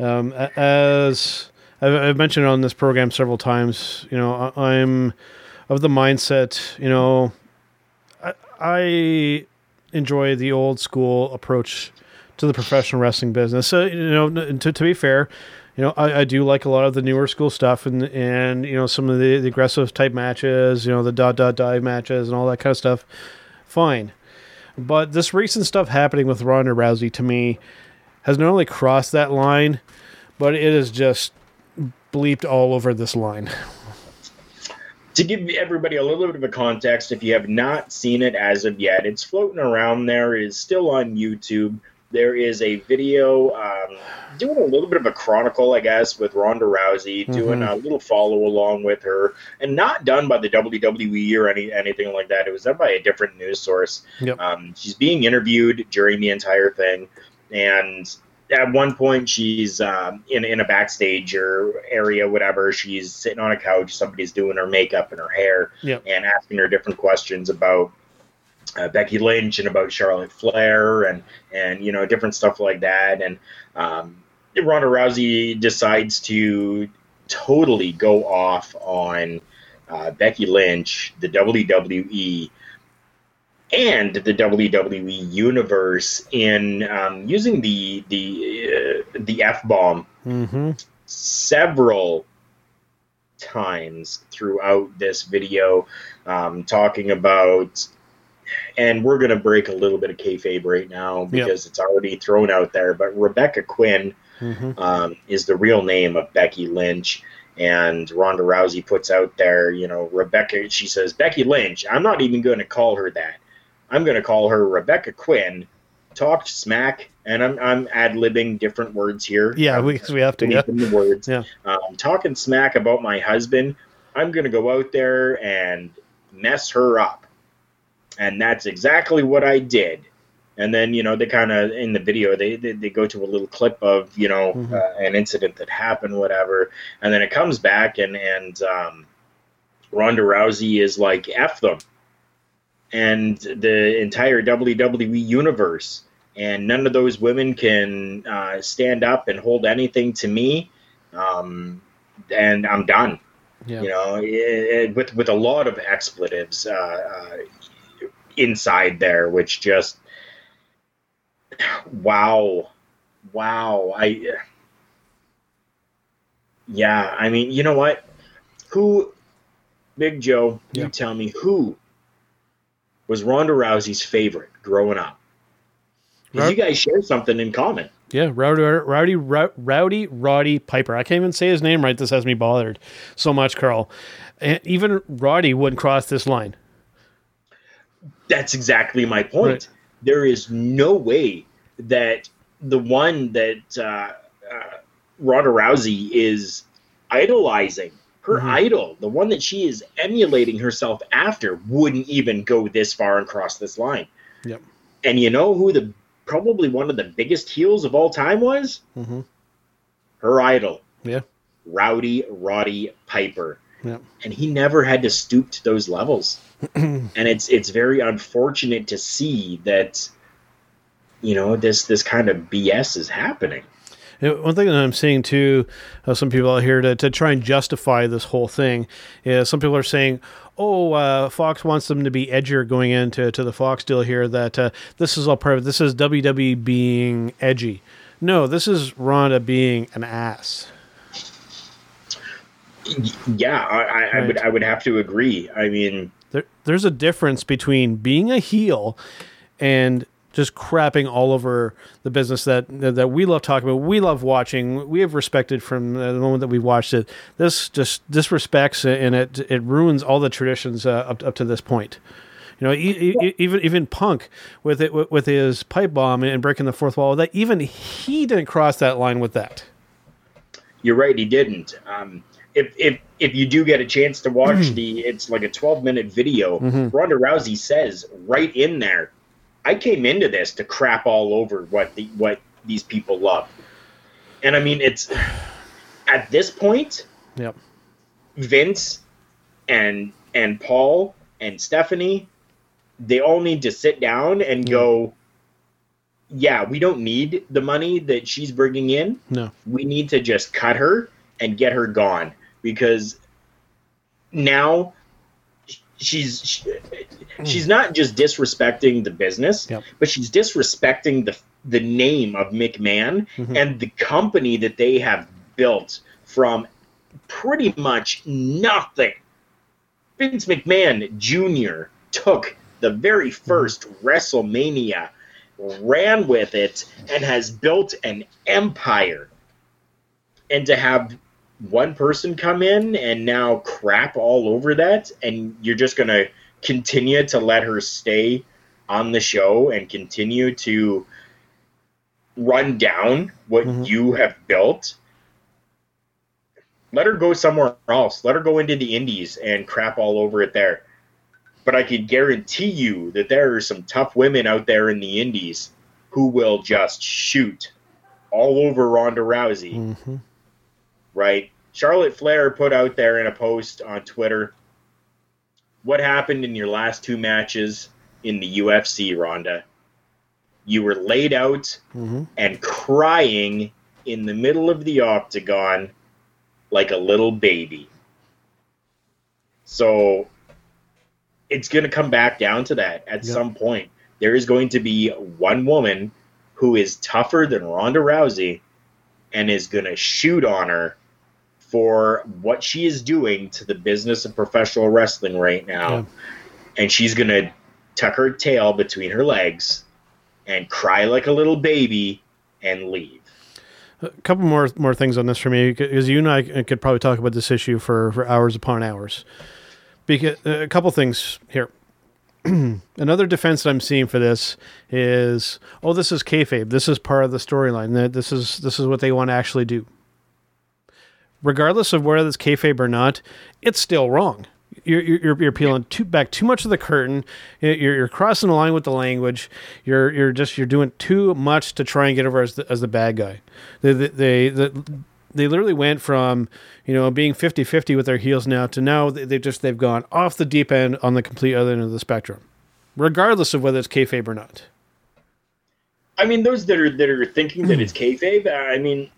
Um, a- as I've, I've mentioned on this program several times, you know, I, I'm of the mindset, you know, I, I enjoy the old school approach to the professional wrestling business. So, you know, n- to, to be fair, you know, I, I do like a lot of the newer school stuff and, and you know, some of the, the aggressive type matches, you know, the dot, dot, dive matches and all that kind of stuff. Fine. But this recent stuff happening with Ronda Rousey to me has not only crossed that line, but it is just bleeped all over this line. To give everybody a little bit of a context, if you have not seen it as of yet, it's floating around there. Is still on YouTube. There is a video um, doing a little bit of a chronicle, I guess, with Ronda Rousey, doing Mhm. a little follow along with her, and not done by the WWE or any anything like that. It was done by a different news source. Yep. Um, she's being interviewed during the entire thing, and at one point she's um, in in a backstage or area, whatever. She's sitting on a couch. Somebody's doing her makeup and her hair, Yep. and asking her different questions about uh, Becky Lynch and about Charlotte Flair and and you know different stuff like that. And um, Ronda Rousey decides to totally go off on uh, Becky Lynch, the WWE, and the WWE universe in um, using the the uh, the f bomb Mm-hmm. several times throughout this video, um, talking about, and we're going to break a little bit of kayfabe right now because it's already thrown out there. But Rebecca Quinn Mm-hmm. um, is the real name of Becky Lynch. And Ronda Rousey puts out there, you know, Rebecca, she says, Becky Lynch, I'm not even going to call her that. I'm going to call her Rebecca Quinn. Talked smack, and I'm, I'm ad libbing different words here. Yeah, we, we have to. Yeah. The words. Yeah. Um, talking smack about my husband. I'm going to go out there and mess her up. And that's exactly what I did. And then, you know, they kind of, in the video, they, they, they go to a little clip of, you know, Mhm. uh, an incident that happened, whatever. And then it comes back, and, and um, Ronda Rousey is like, F them. And the entire WWE universe. And none of those women can uh, stand up and hold anything to me. Um, and I'm done. Yeah. You know, it, it- with with a lot of expletives uh, uh, inside there, which just wow, wow. I yeah. I mean, you know what? Who, Big Joe? Yeah. You tell me who was Ronda Rousey's favorite growing up? 'Cause Ro- you guys share something in common. Yeah, Rowdy, Rowdy, Rowdy, Roddy Piper. I can't even say his name right. This has me bothered so much, Carl. And even Roddy wouldn't cross this line. That's exactly my point. Right. There is no way that the one that uh, uh, Ronda Rousey is idolizing, her Mhm. idol, the one that she is emulating herself after, wouldn't even go this far and cross this line. Yep. And you know who the probably one of the biggest heels of all time was? Mm-hmm. Her idol, Yeah. Rowdy Roddy Piper Yeah. and he never had to stoop to those levels. *clears throat* and it's it's very unfortunate to see that you know this this kind of BS is happening. One thing that I'm seeing too, uh, some people out here to, to try and justify this whole thing is some people are saying, "Oh, uh, Fox wants them to be edgier going into to the Fox deal here. That uh, this is all part of this is WWE being edgy." No, this is Ronda being an ass. Yeah, I, I, I would I would have to agree. I mean, There, there's a difference between being a heel and just crapping all over the business that that we love talking about. We love watching. We have respected from the moment that we watched it. This just disrespects and it it ruins all the traditions uh, up up to this point. You know, e- e- even even Punk with it with his pipe bomb and breaking the fourth wall. That even he didn't cross that line with that. You're right, he didn't. Um, if if if you do get a chance to watch the, it's like a 12 minute video. Mhm. Ronda Rousey says right in there, "I came into this to crap all over what the what these people love," and I mean it's at this point, Yep. Vince and and Paul and Stephanie, they all need to sit down and go. Yeah, we don't need the money that she's bringing in No. we need to just cut her and get her gone because now she's she, she's not just disrespecting the business but she's disrespecting the the name of McMahon Mhm. and the company that they have built from pretty much nothing Vince McMahon Jr. took the very 1st WrestleMania, ran with it, and has built an empire. And to have one person come in and now crap all over that, and you're just going to continue to let her stay on the show and continue to run down what you have built let her go somewhere else. Let her go into the indies and crap all over it there. But I can guarantee you that there are some tough women out there in the indies who will just shoot all over Ronda Rousey, Mm-hmm. Right? Charlotte Flair put out there in a post on Twitter what happened in your last two matches in the UFC, Ronda. You were laid out Mm-hmm. and crying in the middle of the octagon like a little baby. So it's going to come back down to that at some point. There is going to be one woman who is tougher than Ronda Rousey and is going to shoot on her for what she is doing to the business of professional wrestling right now. And she's going to tuck her tail between her legs and cry like a little baby and leave. A couple more more things on this for me because you and I could probably talk about this issue for, for hours upon hours. Because uh, a couple things here. *clears throat* Another defense that I'm seeing for this is, oh, this is kayfabe. This is part of the storyline. This is this is what they want to actually do. Regardless of whether it's kayfabe or not, it's still wrong. You're, you're, you're peeling too, back too much of the curtain. You're, you're crossing the line with the language. You're you're just you're doing too much to try and get over as the, as the bad guy. They they, they, they literally went from you know being 50-50 with their heels now to now they- they've just they've gone off the deep end on the complete other end of the spectrum, regardless of whether it's kayfabe or not. I mean, those that are that are thinking that it's kayfabe. I mean,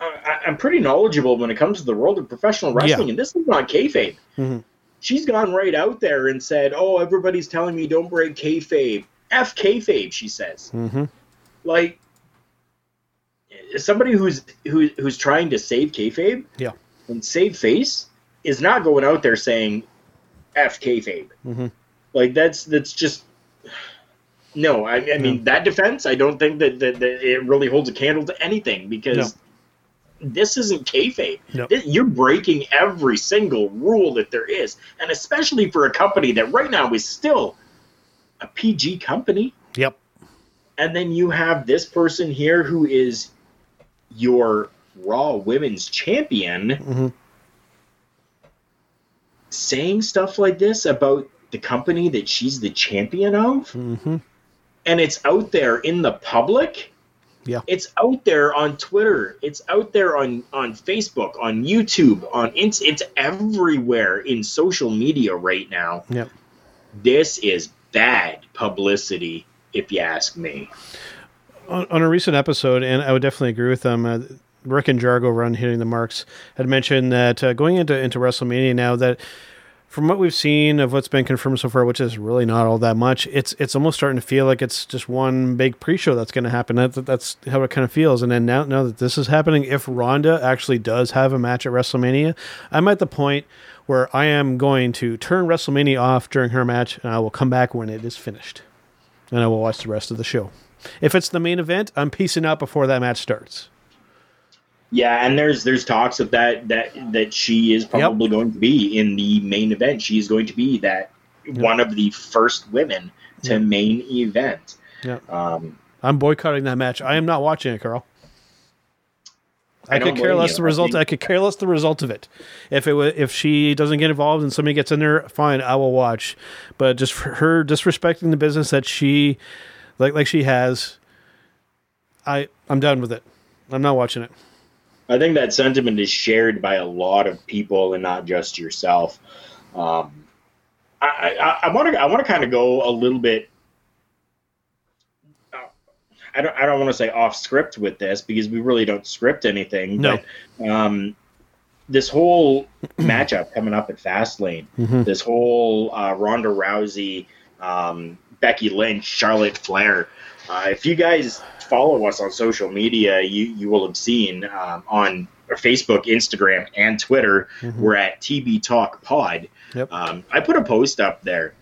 I, I'm pretty knowledgeable when it comes to the world of professional wrestling, Yeah. and this is not kayfabe. Mhm. She's gone right out there and said, "Oh, everybody's telling me don't break kayfabe. F kayfabe," she says. Mm-hmm. Like somebody who's who, who's trying to save kayfabe Yeah. and save face is not going out there saying "F kayfabe." Mm-hmm. Like that's that's just no. I, I mean that defense. I don't think that, that, that it really holds a candle to anything because this isn't kayfabe. No. This- You're breaking every single rule that there is, and especially for a company that right now is still a PG company. Yep. And then you have this person here who is your Raw Women's Champion Mm-hmm. saying stuff like this about the company that she's the champion of Mm-hmm. and it's out there in the public Yeah. it's out there on twitter it's out there on on facebook on youtube on it's it's everywhere in social media right now Yep. this is bad publicity if you ask me on, on a recent episode, and I would definitely agree with them. Uh, Rick and Jargo run hitting the marks had mentioned that uh, going into into WrestleMania now that from what we've seen of what's been confirmed so far, which is really not all that much, it's it's almost starting to feel like it's just one big pre-show that's going to happen. That, that's how it kind of feels. And then now now that this is happening, if Ronda actually does have a match at WrestleMania, I'm at the point where I am going to turn WrestleMania off during her match, and I will come back when it is finished. and I will watch the rest of the show. If it's the main event, I'm piecing out before that match starts. Yeah, and there's there's talks of that that that she is probably going to be in the main event. She is going to be that one of the first women to main event. Yeah. Um, I'm boycotting that match. I am not watching it, Carl. I, I could care less you. the I result. think- I could care less the result of it. If it wa if she doesn't get involved and somebody gets in there, fine, I will watch. But just for her disrespecting the business that she, like like she has, I I'm done with it. I'm not watching it. I think that sentiment is shared by a lot of people and not just yourself. Um, I I want to I want to kind of go a little bit. uh, I don't I don't want to say off script with this because we really don't script anything. No. But, um, this whole *clears throat* matchup coming up at Fastlane, Mhm. this whole uh, Ronda Rousey, um, Becky Lynch, Charlotte Flair. Uh, if you guys follow us on social media, you you will have seen um, on our Facebook, Instagram, and Twitter, Mhm. we're at TB Talk Pod. Yep. Um, I put a post up there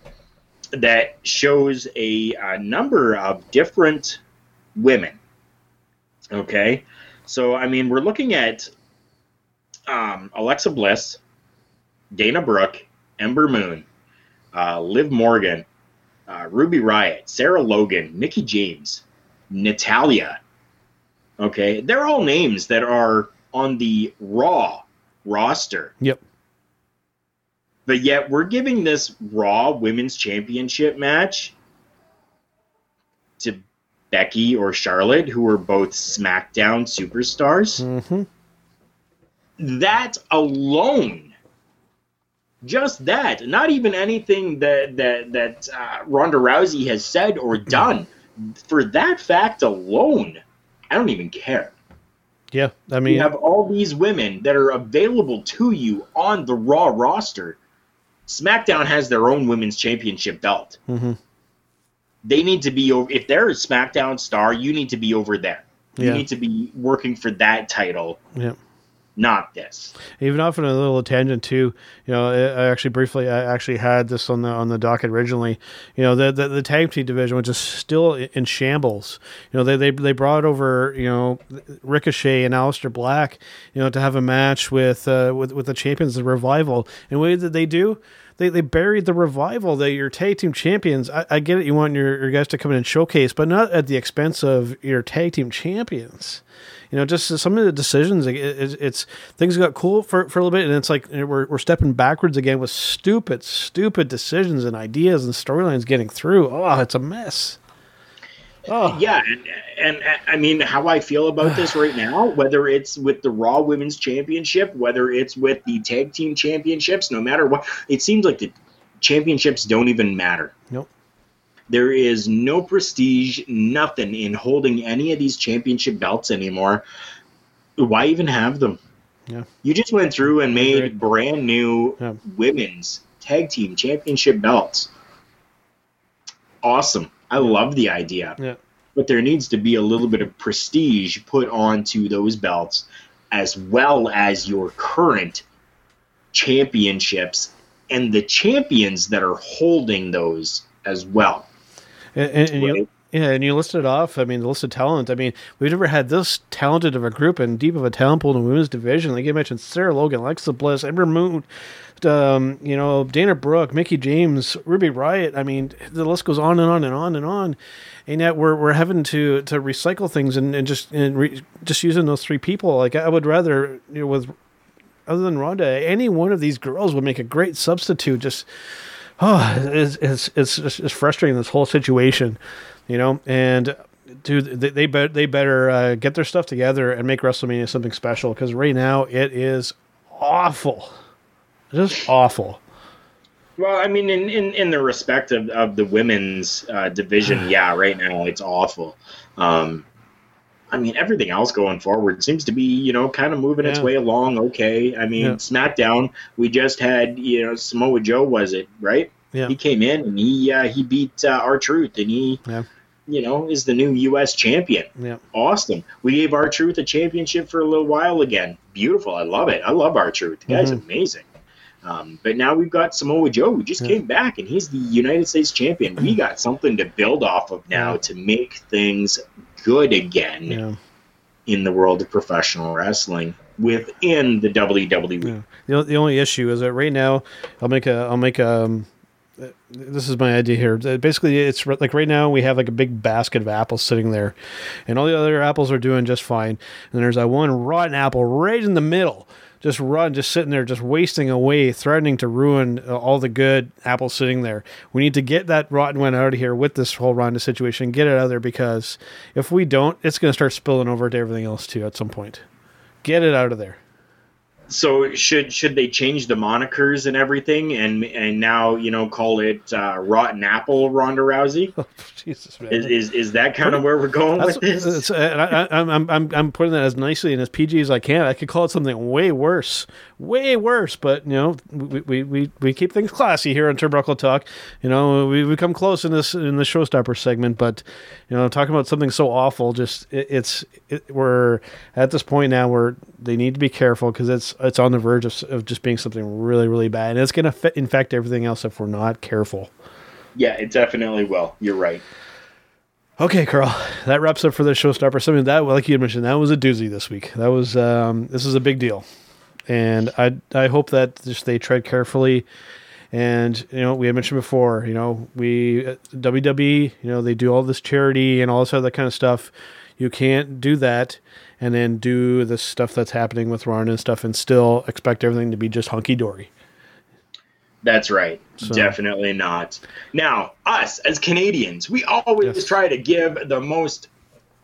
that shows a, a number of different women. Okay, so I mean, we're looking at um, Alexa Bliss, Dana Brooke, Ember Moon, uh, Liv Morgan, uh, Ruby Riott, Sarah Logan, Mickie James, Natalya. Okay, they're all names that are on the Raw roster. Yep. But yet we're giving this Raw Women's Championship match to Becky or Charlotte, who are both SmackDown superstars. Mm-hmm. That alone, just that, not even anything that that that uh, Ronda Rousey has said or done, for that fact alone, I don't even care. Yeah, I mean, you have all these women that are available to you on the Raw roster. SmackDown has their own women's championship belt. Mm-hmm. They need to be over. If they're a SmackDown star, you need to be over there. You Yeah. need to be working for that title, yeah. Not this. Even off on a little tangent too, you know, I actually briefly, I actually had this on the on the docket originally. You know, the the, the tag team division, which is still in shambles. You know, they they they brought over you know Ricochet and Aleister Black, you know, to have a match with uh, with with the champions, the Revival. And what did they do? They, they buried the revival. They your tag team champions. I, I get it. You want your, your guys to come in and showcase, but not at the expense of your tag team champions you know, just some of the decisions. It, it, it's things got cool for, for a little bit, and it's like we're we're stepping backwards again with stupid, stupid decisions and ideas and storylines getting through. Oh, it's a mess. Oh. Yeah, and, and and, I mean, how I feel about this right *sighs* now, whether it's with the Raw Women's Championship, whether it's with the Tag Team Championships, no matter what, it seems like the championships don't even matter. Nope. There is no prestige, nothing in holding any of these championship belts anymore. Why even have them? Yeah. You just went through and made brand new Yeah. women's tag team championship belts. Awesome. I love the idea. Yeah. But there needs to be a little bit of prestige put onto those belts as well as your current championships and the champions that are holding those as well. And, and, and you. Yeah, and you listed off. I mean, the list of talent. I mean, we've never had this talented of a group and deep of a talent pool in the women's division. Like you mentioned, Sarah Logan, Alexa Bliss, Ember Moon, um, you know, Dana Brooke, Mickie James, Ruby Riott. I mean, the list goes on and on and on and on. And yet we're, we're having to, to recycle things and, and just and re, just using those three people. Like I would rather you know with other than Ronda, any one of these girls would make a great substitute. Just *sighs* oh, it's it's it's, it's, it's frustrating this whole situation, you know. And dude, they they, they better uh, get their stuff together and make WrestleMania something special because right now it is awful, just awful. Well, I mean, in, in, in the respect of, of the women's uh, division, *sighs* yeah, right now it's awful. Um, I mean, everything else going forward seems to be, you know, kind of moving its way along okay. I mean, Yeah. SmackDown, we just had, you know, Samoa Joe, was it, right? Yeah. He came in and he uh, he beat uh, R-Truth and he, Yeah. You know, is the new U.S. champion. Yeah. Awesome. We gave R-Truth a championship for a little while again. Beautiful. I love it. I love R-Truth. The guy's Mhm. amazing. Um, but now we've got Samoa Joe who just came back and he's the United States champion. We got something to build off of now to make things good again Yeah. in the world of professional wrestling within the WWE. Yeah. The, the only issue is that right now, I'll make a, I'll make a, um, this is my idea here. Uh, Basically, it's like right now we have like a big basket of apples sitting there, and all the other apples are doing just fine. And there's that one rotten apple right in the middle, just rotten, just sitting there, just wasting away, threatening to ruin uh, all the good apples sitting there. We need to get that rotten one out of here with this whole Ronda situation. Get it out of there because if we don't, it's going to start spilling over to everything else too at some point. Get it out of there. So should should they change the monikers and everything, and and now you know call it uh, Rotten Apple Ronda Rousey? *laughs* Jesus, man. Is, is is that kind of where we're going with this? and I, I, I'm, I'm, I'm, putting that as nicely and as PG as I can. I could call it something way worse, way worse. But you know, we, we, we, we keep things classy here on Turnbuckle Talk. You know, we, we come close in this in the showstopper segment, but you know, talking about something so awful, just it, it's it, we're at this point now where they need to be careful because it's it's on the verge of, of just being something really really bad, and it's going to infect everything else if we're not careful. yeah, it definitely will. You're right. Okay, Carl, that wraps up for the showstopper. Something that, like you had mentioned, that was a doozy this week. That was um, this is a big deal, and I I hope that just they tread carefully. And you know, we had mentioned before, you know, we uh, WWE, you know, they do all this charity and all this other kind of stuff. You can't do that and then do the stuff that's happening with Ron and stuff, and still expect everything to be just hunky dory. That's right. So- Definitely not. Now, us as Canadians, we always try to give the most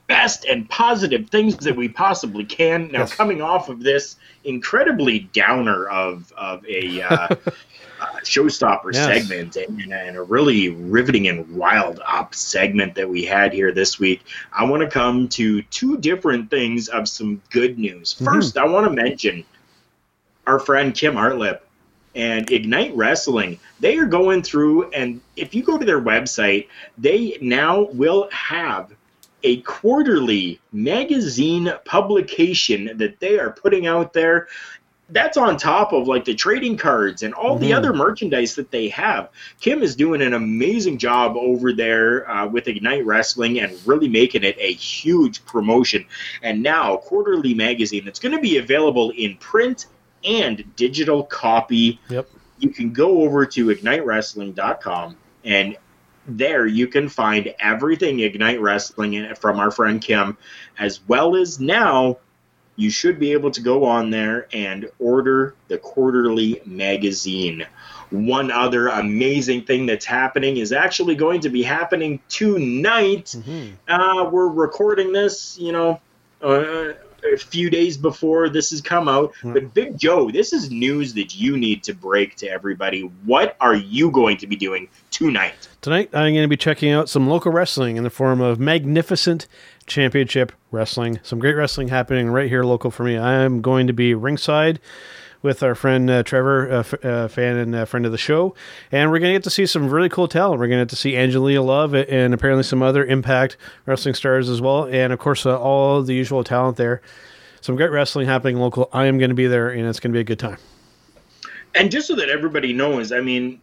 best and positive things that we possibly can. Now, Yes. coming off of this incredibly downer of of a uh, *laughs* uh, showstopper Yes. segment and, and a really riveting and wild up segment that we had here this week, I want to come to two different things of some good news. 1st I want to mention our friend Kim Hartlip and Ignite Wrestling, they are going through, and if you go to their website, they now will have a quarterly magazine publication that they are putting out there. That's on top of like the trading cards and all the Mhm. other merchandise that they have. Kim is doing an amazing job over there uh, with Ignite Wrestling and really making it a huge promotion. And now, quarterly magazine that's going to be available in print and digital copy. Yep. You can go over to ignitewrestling.com and there you can find everything Ignite Wrestling from our friend Kim, as well as now you should be able to go on there and order the quarterly magazine. One other amazing thing that's happening is actually going to be happening tonight. Uh, we're recording this, you know, uh, a few days before this has come out. Hmm. But Big Joe, this is news that you need to break to everybody. What are you going to be doing tonight? Tonight, I'm going to be checking out some local wrestling in the form of magnificent championship wrestling. Some great wrestling happening right here local for me. I'm going to be ringside with our friend uh, Trevor, uh, f- uh, fan and uh, friend of the show, and we're going to get to see some really cool talent. We're going to get to see Angelina Love and apparently some other Impact wrestling stars as well, and of course uh, all the usual talent there. Some great wrestling happening local. I am going to be there, and it's going to be a good time. And just so that everybody knows, I mean,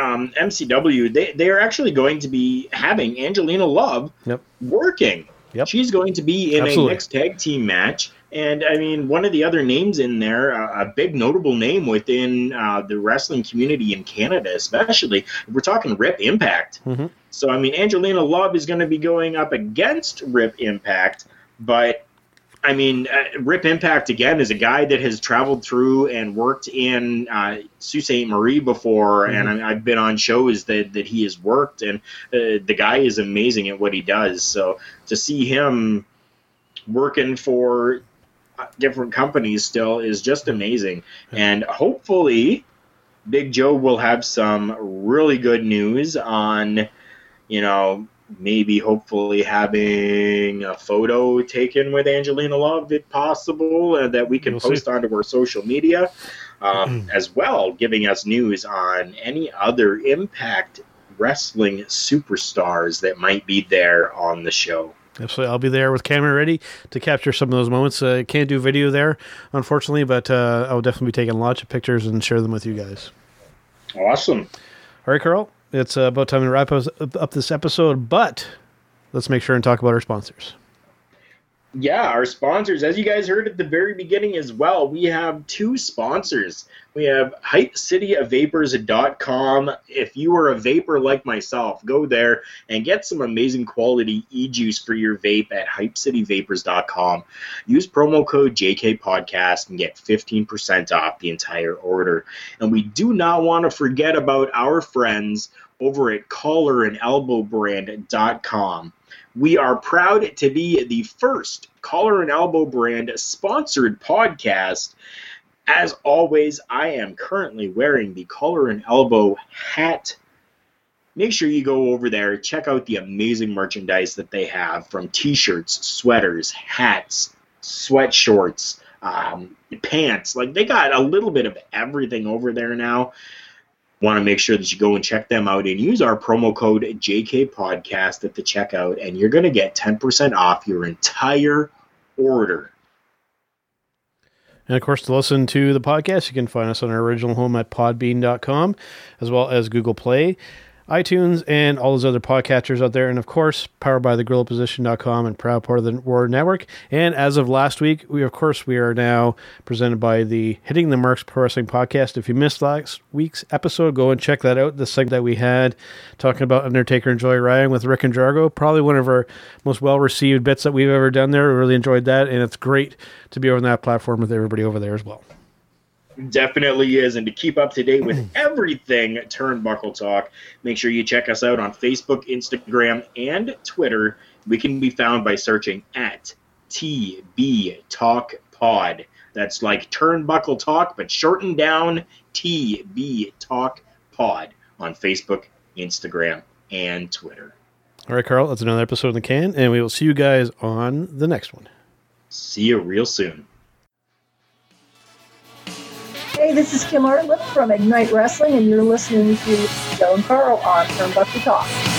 um, MCW, they, they are actually going to be having Angelina Love Yep. working. Yep. She's going to be in Absolutely. a mixed tag team match. And I mean, one of the other names in there, uh, a big notable name within uh, the wrestling community in Canada, especially, we're talking Rip Impact. Mhm. So, I mean, Angelina Love is going to be going up against Rip Impact, but I mean, uh, Rip Impact again is a guy that has traveled through and worked in uh, Sault Ste. Marie before, and I, I've been on shows that, that he has worked, and uh, the guy is amazing at what he does. So to see him working for uh, different companies still is just amazing, and hopefully, Big Joe will have some really good news on, you know, maybe hopefully having a photo taken with Angelina Love, if possible, uh, that we can We'll see. post onto our social media, um, as well, giving us news on any other Impact Wrestling superstars that might be there on the show. Absolutely. I'll be there with camera ready to capture some of those moments. Uh, can't do video there, unfortunately, but uh, I'll definitely be taking lots of pictures and share them with you guys. Awesome. All right, Carl. It's about time to wrap us up this episode, but let's make sure and talk about our sponsors. Yeah, our sponsors, as you guys heard at the very beginning as well, we have two sponsors. We have HypeCityOfVapors.com. If you are a vapor like myself, go there and get some amazing quality e juice for your vape at HypeCityVapors.com. Use promo code JKPodcast and get 15% off the entire order. And we do not want to forget about our friends over at collarandelbowbrand.com. We are proud to be the first collar and elbow brand sponsored podcast. As always, I am currently wearing the collar and elbow hat. Make sure you go over there, check out the amazing merchandise that they have from t shirts, sweaters, hats, sweatshorts, um, pants. Like they got a little bit of everything over there now want to make sure that you go and check them out and use our promo code JK Podcast at the checkout, and you're going to get 10% off your entire order. And of course, to listen to the podcast, you can find us on our original home at podbean.com as well as Google Play iTunes, and all those other podcatchers out there. And of course, powered by the thegorillaposition.com and proud part of the Roar Network. And as of last week, we of course we are now presented by the Hitting the Marks Pro Wrestling Podcast. If you missed last week's episode, go and check that out. The segment that we had talking about Undertaker and Joey Ryan with Rick and Jargo, probably one of our most well received bits that we've ever done there. We really enjoyed that, and it's great to be on that platform with everybody over there as well. Definitely is. And to keep up to date with mm. everything Turnbuckle Talk, make sure you check us out on Facebook, Instagram, and Twitter. We can be found by searching at TB Talk Pod. That's like Turnbuckle Talk, but shortened down TB Talk Pod on Facebook, Instagram, and Twitter. All right, Carl, that's another episode in the can, and we will see you guys on the next one. See you real soon. Hey, this is Kim Hartlip from Ignite Wrestling, and you're listening to Joe and Carl on Turnbuckle Talk.